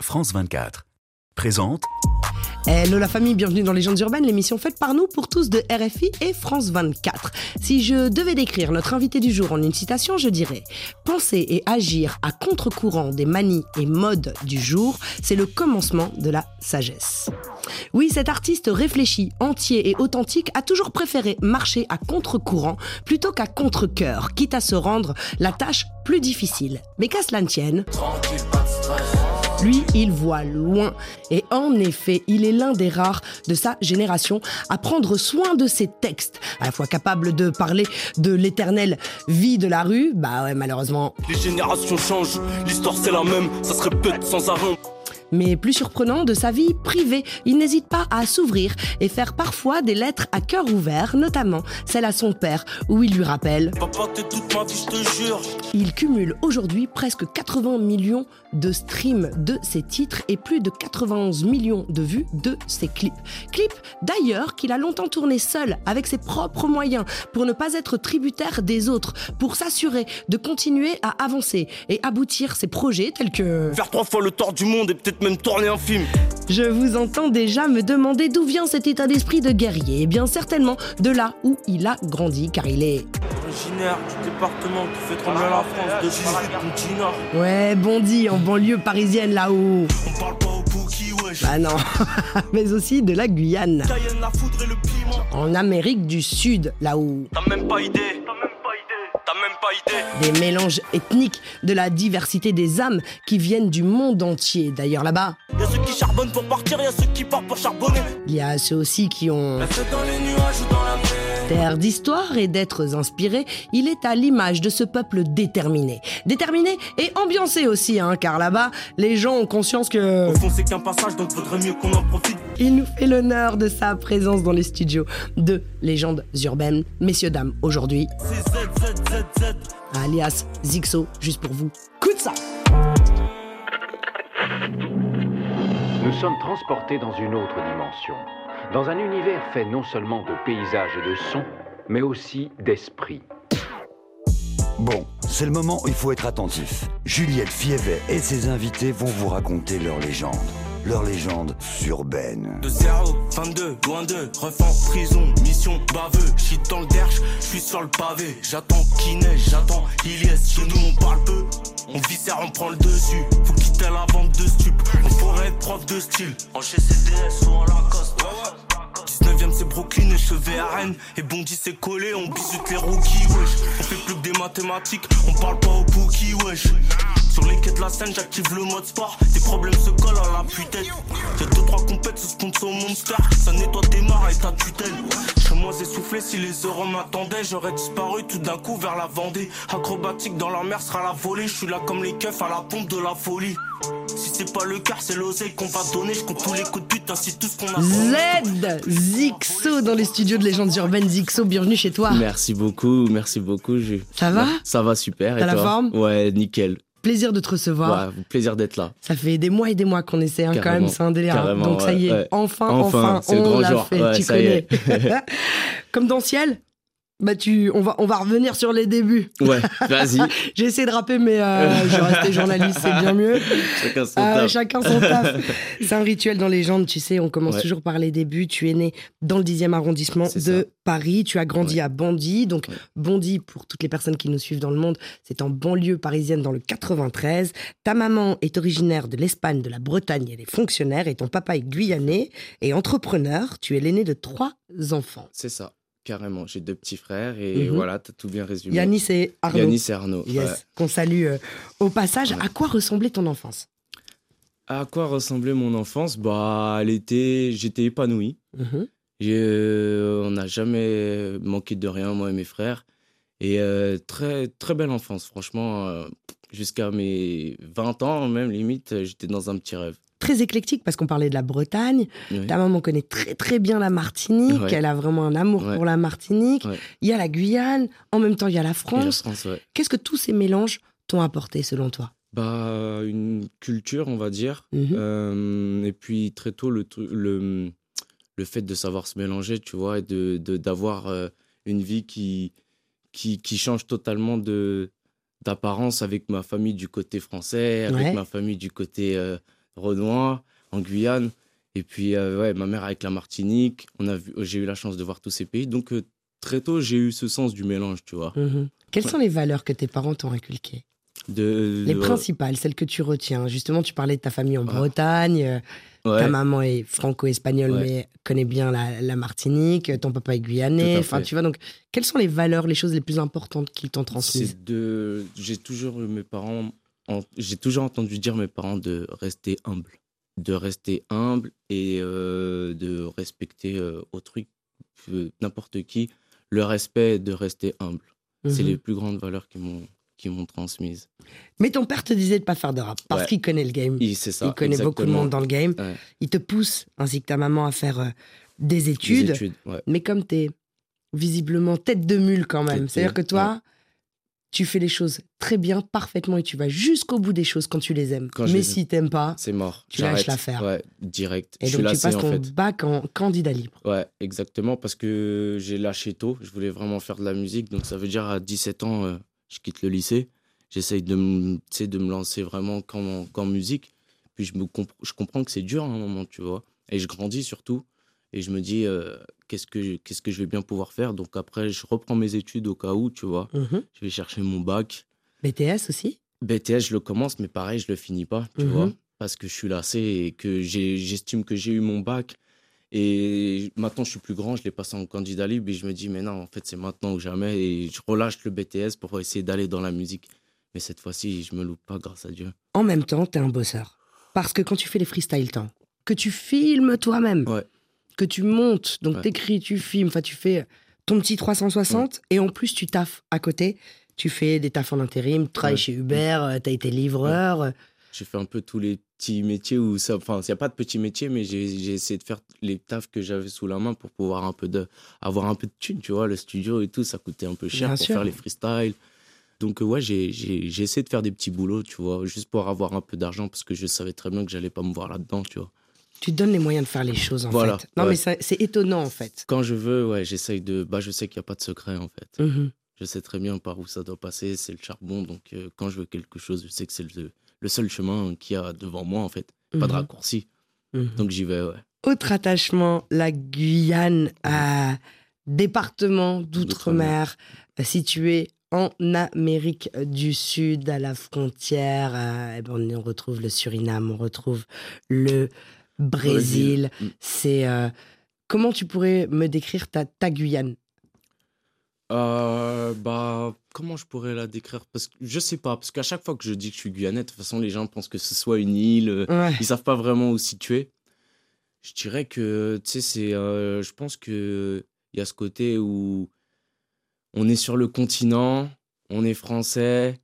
France 24. Présente Hello la famille, bienvenue dans Légendes urbaines, l'émission faite par nous pour tous de RFI et France 24. Si je devais décrire notre invité du jour en une citation, je dirais Penser et agir à contre-courant des manies et modes du jour, c'est le commencement de la sagesse. Oui, cet artiste réfléchi, entier et authentique a toujours préféré marcher à contre-courant plutôt qu'à contre-coeur, quitte à se rendre la tâche plus difficile. Mais qu'à cela ne tienne. Lui, il voit loin. Et en effet, il est l'un des rares de sa génération à prendre soin de ses textes. À la fois capable de parler de l'éternelle vie de la rue, bah ouais, malheureusement. Les générations changent, l'histoire c'est la même, ça se répète sans arrêt. Mais plus surprenant, de sa vie privée, il n'hésite pas à s'ouvrir et faire parfois des lettres à cœur ouvert, notamment celle à son père, où il lui rappelle Papa, t'es toute ma vie, je te jure. Il cumule aujourd'hui presque 80 millions de streams de ses titres et plus de 91 millions de vues de ses clips. Clips d'ailleurs qu'il a longtemps tourné seul, avec ses propres moyens, pour ne pas être tributaire des autres, pour s'assurer de continuer à avancer et aboutir ses projets tels que... Faire trois fois le tort du monde et peut-être même tourner un film. Je vous entends déjà me demander d'où vient cet état d'esprit de guerrier. Eh bien certainement de là où il a grandi, car il est... Originaire du département qui fait trembler la France de 18 continents. Ouais, Bondy, en banlieue parisienne là-haut. On parle pas au wesh. Bah non, mais aussi de la Guyane, Cayenne, la foudre et le piment. en Amérique du Sud là-haut. T'as même pas idée. T'as même pas idée. Des mélanges ethniques, de la diversité des âmes qui viennent du monde entier. D'ailleurs là-bas, Y'a ceux qui charbonnent pour partir, y'a ceux qui partent pour charbonner. il y a ceux aussi qui ont C'est dans les nuages ou dans la mer. terre d'histoire et d'êtres inspirés, il est à l'image de ce peuple déterminé. Déterminé et ambiancé aussi, hein, car là-bas, les gens ont conscience que... Au fond, c'est qu'un passage, donc faudrait mieux qu'on en profite. Il nous fait l'honneur de sa présence dans les studios de Légendes urbaines. Messieurs, dames, aujourd'hui, alias Zixo, juste pour vous. Coup de ça Nous sommes transportés dans une autre dimension, dans un univers fait non seulement de paysages et de sons, mais aussi d'esprit. Bon, c'est le moment où il faut être attentif. Juliette Fievet et ses invités vont vous raconter leur légende. Leur légende urbaine. De 0, 22, loin de, ref en prison, mission baveux, shit dans le derche, je suis sur le pavé, j'attends qu'il neige, j'attends Iliès, chez nous on parle peu, on viscère, on prend le dessus, faut quitter la vente de stup, on pourrait être prof de style, en chez CDS ou en Lacoste. 19ème c'est Brooklyn et chevet à Rennes. Et Bondy c'est collé, on bisute les rookies wesh. On fait plus que des mathématiques, on parle pas au bookie wesh Sur les quais de la scène j'active le mode sport Tes problèmes se collent à la putette Y'a deux trois compètes sous sponsor Monster Ça nettoie tes mares et ta tutelle Chez moi essoufflé, si les euros m'attendaient J'aurais disparu tout d'un coup vers la Vendée Acrobatique dans la mer sera la volée Je suis là comme les keufs à la pompe de la folie si c'est pas le cas, c'est l'oseille qu'on va donner. Je compte tous les coups de pute, ainsi tout ce qu'on a. Z Zixo dans les studios de Légendes urbaines. Zixo, bienvenue chez toi. Merci beaucoup, merci beaucoup. je- Ça va Ça va super. et T'as la forme Ouais, nickel. Plaisir de te recevoir. Ouais, plaisir d'être là. Ça fait des mois et des mois qu'on essaie, hein, quand même, c'est un délire. hein. Donc ça y est, ouais, enfin, Enfin, on l'a fait, Ouais, tu connais. Comme dans Ciel, bah tu, on va, on va revenir sur les débuts. Ouais, vas-y. J'ai essayé de rapper, mais euh, je rester journaliste, c'est bien mieux. Chacun son Euh, taf. chacun son taf. C'est un rituel dans Légende, tu sais, on commence Ouais. toujours par les débuts. Tu es né dans le 10e arrondissement de ça. Paris, tu as grandi Ouais. à Bondy. Donc, Ouais. Bondy, pour toutes les personnes qui nous suivent dans le monde, c'est en banlieue parisienne dans le 93. Ta maman est originaire de l'Espagne, de la Bretagne, elle est fonctionnaire et ton papa est guyanais et entrepreneur. Tu es l'aîné de trois enfants. C'est ça, carrément. J'ai deux petits frères et Mhm. voilà, t'as tout bien résumé. Yanis et Arnaud. Yanis et Arnaud. Yes, ouais. qu'on salue euh, au passage. Ouais. À quoi ressemblait ton enfance? À quoi ressemblait mon enfance? Bah, elle était... j'étais épanoui. Mhm. Euh, on n'a jamais manqué de rien, moi et mes frères. Et euh, très, très belle enfance, franchement. Jusqu'à mes 20 ans, même limite, j'étais dans un petit rêve. Très éclectique parce qu'on parlait de la Bretagne. Ouais. Ta maman connaît très très bien la Martinique. Ouais. Elle a vraiment un amour Ouais. pour la Martinique. Ouais. Il y a la Guyane. En même temps, il y a la France. Qu'est-ce que tous ces mélanges t'ont apporté selon toi? Bah, une culture, on va dire. Mhm. Euh, et puis, très tôt, le, le, le fait de savoir se mélanger, tu vois, et de, de- d'avoir euh, une vie qui, qui, qui change totalement de, d'apparence avec ma famille du côté français, avec Ouais. ma famille du côté euh, Renoir, en Guyane. Et puis, euh, ouais, ma mère avec la Martinique. On a vu, j'ai eu la chance de voir tous ces pays. Donc, euh, très tôt, j'ai eu ce sens du mélange, tu vois. Mhm. Quelles Ouais. sont les valeurs que tes parents t'ont inculquées De, Les de- principales, celles que tu retiens. Justement, tu parlais de ta famille en. Bretagne. euh, Ouais. Ta maman est franco-espagnole, mais connaît bien la, la Martinique. Ton papa est guyanais. Enfin, tu vois, donc, quelles sont les valeurs, les choses les plus importantes qu'ils t'ont transmises? De. J'ai toujours eu mes parents. J'ai toujours entendu dire mes parents de rester humble. De rester humble et euh, de respecter euh, autrui, euh, n'importe qui. Le respect de rester humble. C'est Mhm. les plus grandes valeurs qui m'ont qui m'ont transmises. Mais ton père te disait de pas faire de rap parce Ouais. qu'il connaît le game. C'est ça. il connaît beaucoup de monde dans le game. Ouais. Il te pousse, ainsi que ta maman, à faire euh, des études. études, ouais. Mais comme tu es visiblement tête de mule quand même, c'est-à-dire que toi, tu fais les choses très bien, parfaitement, et tu vas jusqu'au bout des choses quand tu les aimes. Quand Mais si t'aimes pas, C'est mort. Tu lâches l'affaire. Ouais, direct. et je donc suis tu passes en ton fait. bac en candidat libre. Ouais, exactement, parce que j'ai lâché tôt. Je voulais vraiment faire de la musique. Donc, ça veut dire à 17 ans, euh, je quitte le lycée. J'essaye de, me- de me lancer vraiment qu'en qu'en musique. Puis, je, me comp- je comprends que c'est dur à un moment, tu vois. Et je grandis surtout. Et je me dis, euh, qu'est-ce que qu'est-ce que je vais bien pouvoir faire? Donc, après, je reprends mes études au cas où, tu vois. Mhm. Je vais chercher mon bac. BTS aussi? BTS, je le commence, mais pareil, je le finis pas, tu Mhm. vois, parce que je suis lassé et que j'estime que j'ai eu mon bac. Et maintenant, je suis plus grand, je l'ai passé en candidat libre et je me dis, mais non, en fait, c'est maintenant ou jamais. Et je relâche le BTS pour essayer d'aller dans la musique. Mais cette fois-ci, je me loupe pas, grâce à Dieu. En même temps, t'es un bosseur. Parce que quand tu fais les freestyle temps, que tu filmes toi-même, Ouais. Que tu montes, donc Ouais. t'écris, tu filmes, enfin tu fais ton petit 360, et en plus tu taffes à côté. Tu fais des tafs en intérim, tu travailles Ouais. chez Uber, euh, t'as été livreur. euh, J'ai fait un peu tous les petits métiers où ça. Enfin, il n'y a pas de petits métiers, mais j'ai essayé de faire les tafs que j'avais sous la main pour pouvoir un peu de, avoir un peu de thunes, tu vois. Le studio et tout, ça coûtait un peu cher Bien pour sûr. faire les freestyles. Donc, euh, ouais, j'ai essayé de faire des petits boulots, tu vois, juste pour avoir un peu d'argent parce que je savais très bien que j'allais pas me voir là-dedans, tu vois. Tu te donnes les moyens de faire les choses en Voilà, fait. Non ouais. mais c'est étonnant en fait. Quand je veux, ouais, j'essaye de. Bah, je sais qu'il n'y a pas de secret, en fait. Mhm. Je sais très bien par où ça doit passer, c'est le charbon. Donc, euh, quand je veux quelque chose, je sais que c'est le, le seul chemin qu'il y a devant moi, en fait. Pas de Mhm. raccourci. Mhm. Donc, j'y vais, ouais. Autre attachement, la Guyane, à département d'outre-mer, situé en Amérique du Sud, à la frontière. euh, eh ben, on retrouve le Suriname, on retrouve le Brésil. Mm. C'est euh, comment tu pourrais me décrire ta, ta Guyane? Euh, bah, comment je pourrais la décrire? Parce que Je sais pas, parce qu'à chaque fois que je dis que je suis guyanais, de toute façon, les gens pensent que ce soit une île. euh, Ouais. Ils savent pas vraiment où situer. Je dirais que, tu sais, c'est. euh, je pense que il y a ce côté où on est sur le continent, on est français.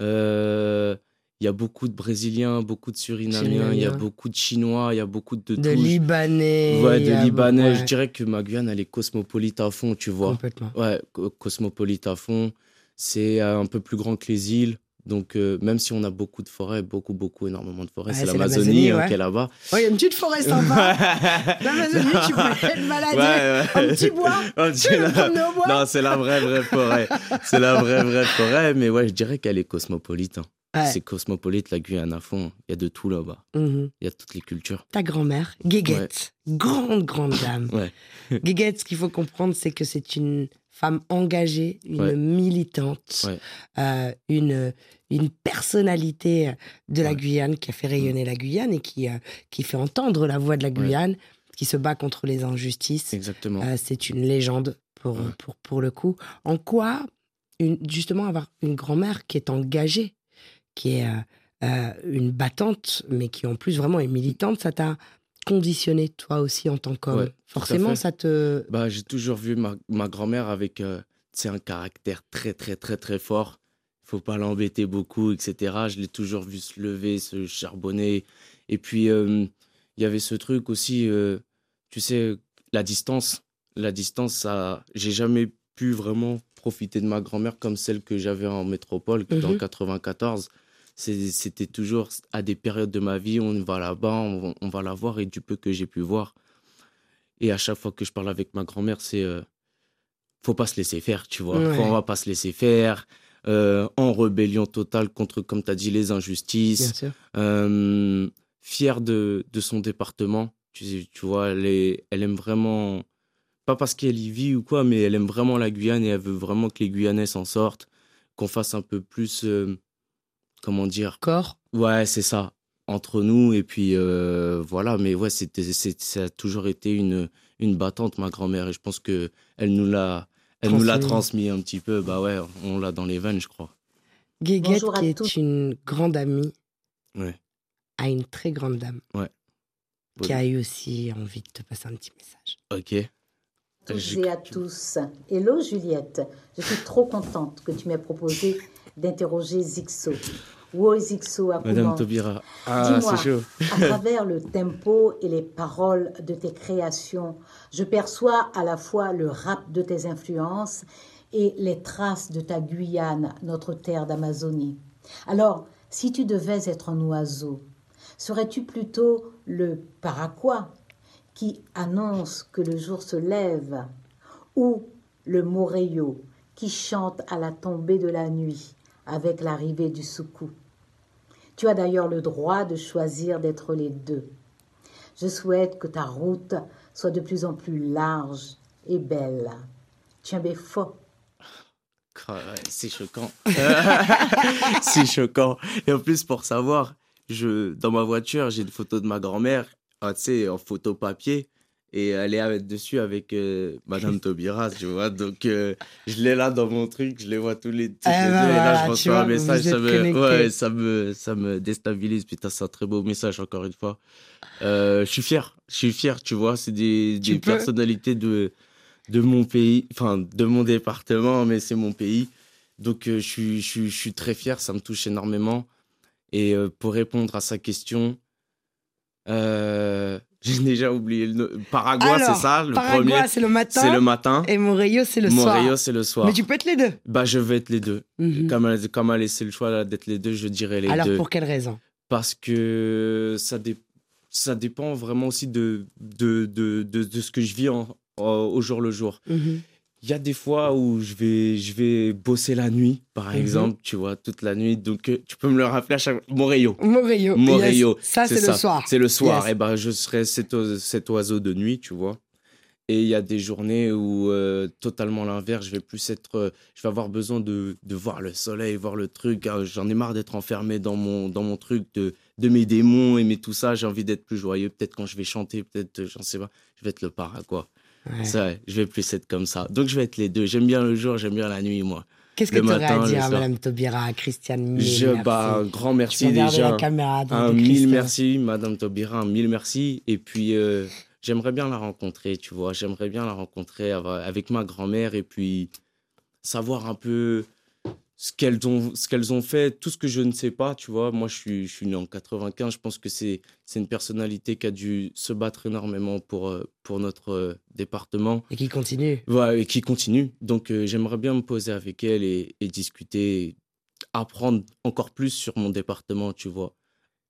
euh, Il y a beaucoup de Brésiliens, beaucoup de Surinamiens, il y a beaucoup de Chinois, il y a beaucoup de, De touches. Libanais. Ouais, de a- Libanais. ouais, Je dirais que ma Guyane, elle est cosmopolite à fond, tu vois. Complètement. Ouais, co- cosmopolite à fond. C'est euh, un peu plus grand que les îles. Donc, euh, même si on a beaucoup de forêts, beaucoup, beaucoup, énormément de forêts, Ouais, c'est l'Amazonie hein, ouais. qui est là-bas. Ouais, il y a une petite forêt sympa. L'Amazonie, tu pourrais te balader. Ouais. Un petit bois. Oh, Tu veux la- au bois Non, c'est la vraie, vraie forêt. C'est la vraie, vraie forêt. Mais ouais, je dirais qu'elle est cosmopolite. hein. Ouais. C'est cosmopolite, la Guyane à fond. Il y a de tout là-bas. Mhm. Il y a toutes les cultures. Ta grand-mère, Guéguette, grande, grande dame. Ouais. Guéguette, ce qu'il faut comprendre, c'est que c'est une femme engagée, une militante, euh, une, une personnalité de la. Guyane qui a fait rayonner la Guyane et qui, euh, qui fait entendre la voix de la Guyane, qui se bat contre les injustices. Exactement. Euh, c'est une légende pour, pour, pour le coup. En quoi, une, justement, avoir une grand-mère qui est engagée, qui est euh, euh, une battante, mais qui en plus vraiment est militante, ça t'a conditionné toi aussi en tant qu'homme? Ouais, Forcément, ça te... Bah, j'ai toujours vu ma, ma grand-mère avec euh, tu sais, un caractère très, très, très, très fort. Il faut pas l'embêter beaucoup, etc. Je l'ai toujours vu se lever, se charbonner. Et puis, euh, il y avait ce truc aussi, euh, tu sais, la distance. La distance, ça, j'ai jamais pu vraiment profiter de ma grand-mère comme celle que j'avais en métropole, dans le 94. C'était toujours à des périodes de ma vie, on va là-bas, on, on va la voir, et du peu que j'ai pu voir. Et à chaque fois que je parle avec ma grand-mère, c'est euh, faut pas se laisser faire, tu vois. Ouais. Faut, on va pas se laisser faire. euh, en rébellion totale contre, comme tu as dit, les injustices. Euh, fière de, de son département. Tu, tu vois, elle, est- elle aime vraiment, pas parce qu'elle y vit ou quoi, mais elle aime vraiment la Guyane et elle veut vraiment que les Guyanais s'en sortent, qu'on fasse un peu plus, euh, comment dire, Corps. Ouais, c'est ça. Entre nous, et puis euh, voilà. Mais ouais, c'était, c'est- ça a toujours été une, une battante, ma grand-mère. Et je pense que elle nous l'a, elle nous l'a Transmis. transmis un petit peu. Bah ouais, on l'a dans les veines, je crois. Guéguette, Bonjour à qui est tous. une grande amie, Ouais. à une très grande dame, qui Ouais. a eu aussi envie de te passer un petit message. Ok. tous Je- et à tous. Hello Juliette, je suis trop contente que tu m'aies proposé d'interroger Zixo. Zixo à Madame Taubira. Ah, Dis-moi. c'est chaud. À travers le tempo et les paroles de tes créations, je perçois à la fois le rap de tes influences et les traces de ta Guyane, notre terre d'Amazonie. Alors, si tu devais être un oiseau, serais-tu plutôt le paraquat qui annonce que le jour se lève ou le moreyo qui chante à la tombée de la nuit? Avec l'arrivée du soukou tu as d'ailleurs le droit de choisir d'être les deux. Je souhaite que ta route soit de plus en plus large et belle. Tu es. Ah, ouais, c'est choquant. c'est choquant. Et en plus, pour savoir, je, dans ma voiture, j'ai une photo de ma grand-mère, ah, tu sais, en photo papier. Et elle est dessus avec euh, Madame Taubira, tu vois. Donc, euh, je l'ai là dans mon truc, je les vois tous les, toutes Ah les bah deux. Et là, je reçois un message, ça me, ouais, ça, me, ça me déstabilise. Putain, c'est un très beau message, encore une fois. Euh, je suis fier, je suis fier, tu vois. C'est des, des personnalités de, de mon pays, enfin, de mon département, mais c'est mon pays. Donc, je, suis, je, suis, je suis très fier, ça me touche énormément. Et pour répondre à sa question, euh, j'ai déjà oublié le nom. Paraguay, Alors, c'est ça Le Paraguay, premier, c'est le matin. c'est le matin. Et Moreyo, c'est le soir. c'est le soir. Mais tu peux être les deux. Bah, je vais être les deux. Mhm. Comme, elle, comme elle a laissé le choix d'être les deux, je dirais les Alors, deux. pour quelle raison? Parce que ça, dé- ça dépend vraiment aussi de, de, de, de, de ce que je vis en- au jour le jour. Mhm. Il y a des fois où je vais, je vais bosser la nuit, par Mhm. exemple, tu vois, toute la nuit. Donc, euh, tu peux me le rappeler à chaque. Moreyo. Montréal. yes. Ça, c'est le soir. C'est le soir. Yes. Et ben, je serai cet, oise- cet oiseau de nuit, tu vois. Et il y a des journées où euh, totalement l'inverse, je vais plus être, euh, je vais avoir besoin de, de voir le soleil, voir le truc. Ah, J'en ai marre d'être enfermé dans mon, dans mon truc, de, de mes démons et mes tout ça. J'ai envie d'être plus joyeux. Peut-être quand je vais chanter, peut-être, j'en sais pas. Je vais être le paraquat. Ouais. Ça, je vais plus être comme ça. Donc je vais être les deux. J'aime bien le jour, j'aime bien la nuit, moi. Qu'est-ce que tu aurais à dire à. Madame Taubira, à Christiane mille Je, merci. bah, un grand merci déjà. la caméra Un mille merci, Madame Taubira, un mille merci. Et puis, euh, j'aimerais bien la rencontrer, tu vois. J'aimerais bien la rencontrer av- avec ma grand-mère et puis savoir un peu ce qu'elles ont, ce qu'elles ont fait, tout ce que je ne sais pas, tu vois. Moi, je suis, je suis né en 95. Je pense que c'est, c'est une personnalité qui a dû se battre énormément pour, euh, pour notre euh, département. Et qui continue. Ouais, et qui continue. Donc, euh, j'aimerais bien me poser avec elle et, et discuter, apprendre encore plus sur mon département, tu vois.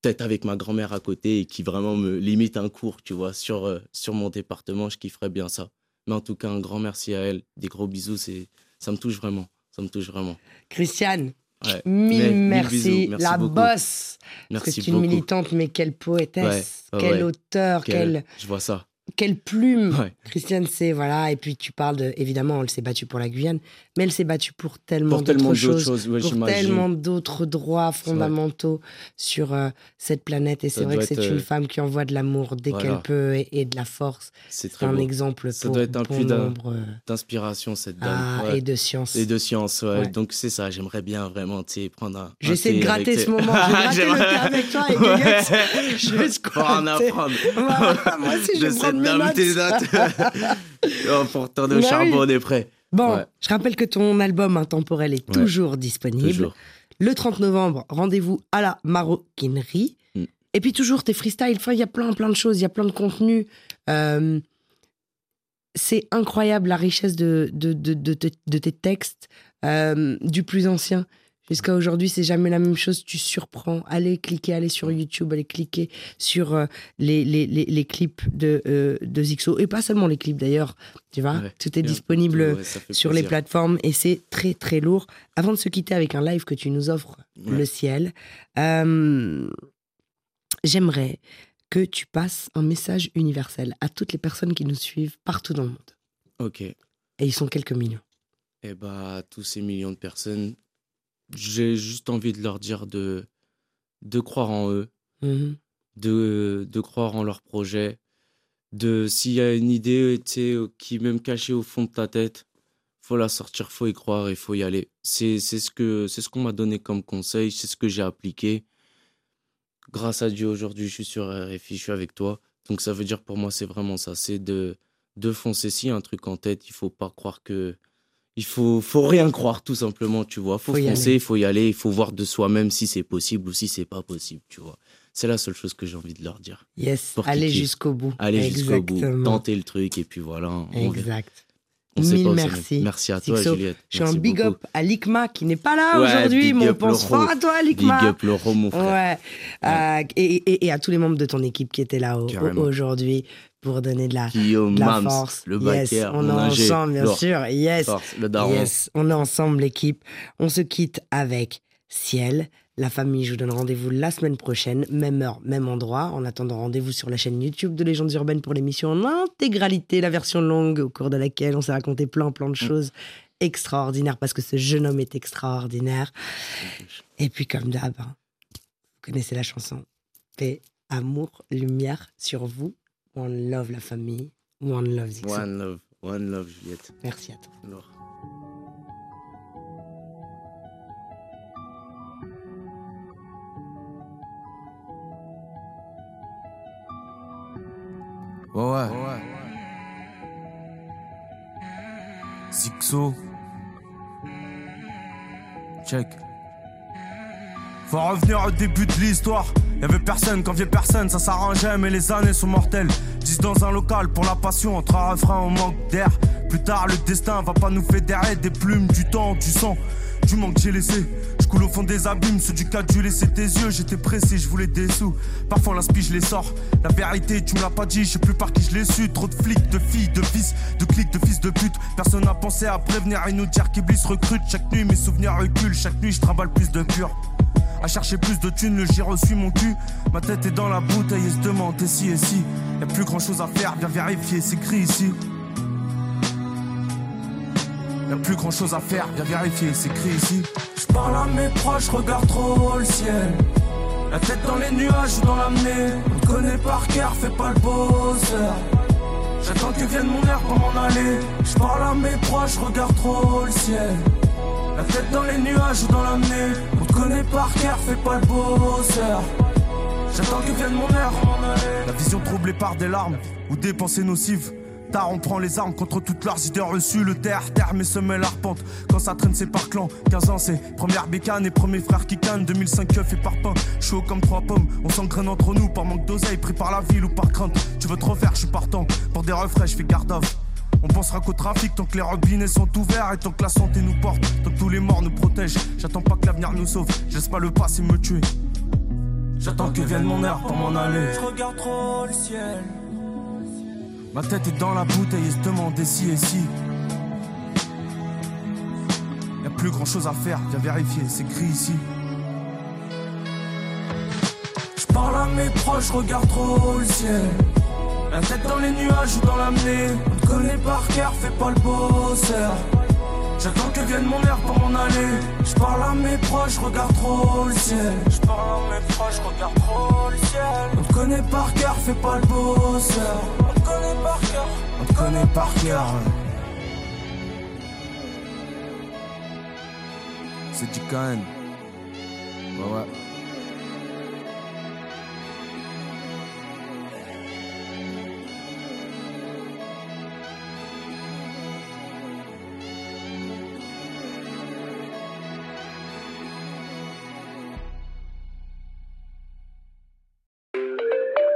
Peut-être avec ma grand-mère à côté et qui vraiment me limite un cours, tu vois, sur, euh, sur mon département. Je kifferais bien ça. Mais en tout cas, un grand merci à elle. Des gros bisous. C'est, ça me touche vraiment. Ça me touche vraiment. Christiane, Ouais. mille mille merci. Merci la beaucoup. bosse. Merci c'est une beaucoup. militante, mais quelle poétesse, Ouais, ouais, auteur, Quel- quelle, Je vois ça. Quelle plume. Ouais. Christiane, c'est voilà. Et puis tu parles de, évidemment, elle s'est battue pour la Guyane, mais elle s'est battue pour tellement d'autres choses, choses. ouais, pour tellement d'autres droits fondamentaux sur euh, cette planète. Et c'est vrai que c'est une euh, femme qui envoie de l'amour dès voilà. qu'elle peut et, et de la force. C'est un beau. exemple Ça pour doit être un puits euh, D'inspiration, cette dame. ah, Ouais. et de science. Et de science. Donc c'est ça, j'aimerais bien vraiment, prendre un. Je vais un essayer de gratter ce moment. Je vais gratter le avec toi et. Je vais en apprendre. Moi aussi, je mes dame, notes. tes notes. Pour au Bah charbon, oui. on est prêt. Bon, Ouais. je rappelle que ton album Intemporel est Ouais. toujours disponible. Toujours. Le 30 novembre, rendez-vous à la maroquinerie. Mm. Et puis toujours tes freestyles. Enfin, il y a plein, plein de choses. Il y a plein de contenus. Euh, c'est incroyable la richesse de, de, de, de te- de tes textes, euh, du plus ancien jusqu'à aujourd'hui. C'est jamais la même chose. Tu surprends. Allez cliquer, allez sur YouTube, allez cliquer sur euh, les, les, les, les clips de, euh, de Zixo. Et pas seulement les clips d'ailleurs. Tu vois, Ouais. tout est Bien, disponible ouais, sur les plateformes et c'est très très lourd. Avant de se quitter avec un live que tu nous offres, Ouais. le ciel, euh, j'aimerais que tu passes un message universel à toutes les personnes qui nous suivent partout dans le monde. Ok. Et ils sont quelques millions. Et bah, tous ces millions de personnes, j'ai juste envie de leur dire de, de croire en eux, Mhm. de, de croire en leur projet, de s'il y a une idée sais, qui est même cachée au fond de ta tête, faut la sortir, faut y croire et faut y aller. C'est c'est ce que c'est ce qu'on m'a donné comme conseil, c'est ce que j'ai appliqué. Grâce à Dieu aujourd'hui, je suis sur RFI, je suis avec toi. Donc ça veut dire pour moi c'est vraiment ça, c'est de de foncer y a un truc en tête, il faut pas croire que il faut faut rien croire tout simplement, tu vois. Faut, foncer, aller. il faut y aller, il faut voir de soi-même si c'est possible ou si c'est pas possible, tu vois. C'est la seule chose que j'ai envie de leur dire. Yes, Pour kiffent. jusqu'au bout. Allez jusqu'au bout, tentez le truc et puis voilà. On. Exact. On Mille pas merci. Merci à toi, Sixo, Juliette. Je suis un big beaucoup. up à Likma qui n'est pas là Ouais, aujourd'hui, big mais on pense fort à toi, Big Likma. up le mon frère. Ouais. Euh, et, et- et à tous les membres de ton équipe qui étaient là au- aujourd'hui pour donner de la, Guillaume, de la Mams, force. le yes, backer, on est ensemble, bien sûr. Yes, Force, le daron. yes, on est ensemble, l'équipe. On se quitte avec Ciel. La famille, je vous donne rendez-vous la semaine prochaine, même heure, même endroit. En attendant, rendez-vous sur la chaîne YouTube de Légendes Urbaines pour l'émission en intégralité, la version longue au cours de laquelle on s'est raconté plein, plein de Mm. choses extraordinaires parce que ce jeune homme est extraordinaire. Et puis, comme d'hab, hein, vous connaissez la chanson. Paix, amour, lumière sur vous. One love, la famille. One love, Zixo. One love, one love, Juliette. Merci à toi. Laure. Ouais, ouais. Zixo. Check. Faut revenir au début de l'histoire. Y'avait personne quand vient personne, ça s'arrangeait, mais les années sont mortelles. 10 dans un local pour la passion, entre un refrain au manque d'air. Plus tard, le destin va pas nous fédérer des plumes, du temps, du sang, du manque que j'ai laissé. Je coule au fond des abîmes, ceux du cas du laisser tes yeux. J'étais pressé, je voulais des sous. Parfois, l'inspi, je les sors. La vérité, tu me l'as pas dit, je sais plus par qui je l'ai su. Trop de flics, de filles, de fils, de clics, de fils de pute. Personne n'a pensé à prévenir et nous dire qu'Iblis recrute. Chaque nuit, mes souvenirs reculent. Chaque nuit, je trimballe plus de pur. À chercher plus de thunes, le giro suit mon cul. Ma tête est dans la bouteille et se demande et si et si. Y'a plus grand chose à faire, viens vérifier, c'est écrit ici. Y'a plus grand chose à faire, viens vérifier, c'est écrit ici. Je parle à mes proches, regarde trop le ciel. La tête dans les nuages ou dans l'amener. On connaît par cœur, fais pas le bosseur. J'attends que vienne mon heure pour m'en aller. Je parle à mes proches, regarde trop le ciel. La tête dans les nuages ou dans l'amener. On te connaît par cœur, fais pas le bosseur. J'attends que vienne mon heure. La vision troublée par des larmes ou des pensées nocives. Tard, on prend les armes contre toutes leurs idées reçues. Le terre, terre, mes semelles arpente. Quand ça traîne, c'est par clan. 15 ans, c'est première bécane et premier frère qui canne. 2005 keuf et par pain. Chaud comme trois pommes. On s'engraine entre nous par manque d'oseille, pris par la ville ou par crainte. Tu veux te refaire, je suis partant. Pour des refrains, je fais garde off. On pensera qu'au trafic tant que les robinets sont ouverts et tant que la santé nous porte, tant que tous les morts nous protègent. J'attends pas que l'avenir nous sauve, je laisse pas le passé me tuer. J'attends que vienne mon heure pour m'en aller. Je regarde trop le ciel. Ma tête est dans la bouteille et se demander si et si. Y'a plus grand chose à faire, viens vérifier, c'est écrit ici. Je parle à mes proches, regarde trop le ciel. La tête dans les nuages ou dans l'amener. On te connaît par cœur, fais pas le bosseur. J'attends que vienne mon heure pour m'en aller. Je parle à mes proches, regarde trop le ciel. Je parle à mes proches, regarde trop le ciel. On te connaît par cœur, fais pas le bosseur. On te connaît par cœur, on te connaît par cœur. C'est du. Ouais, ouais.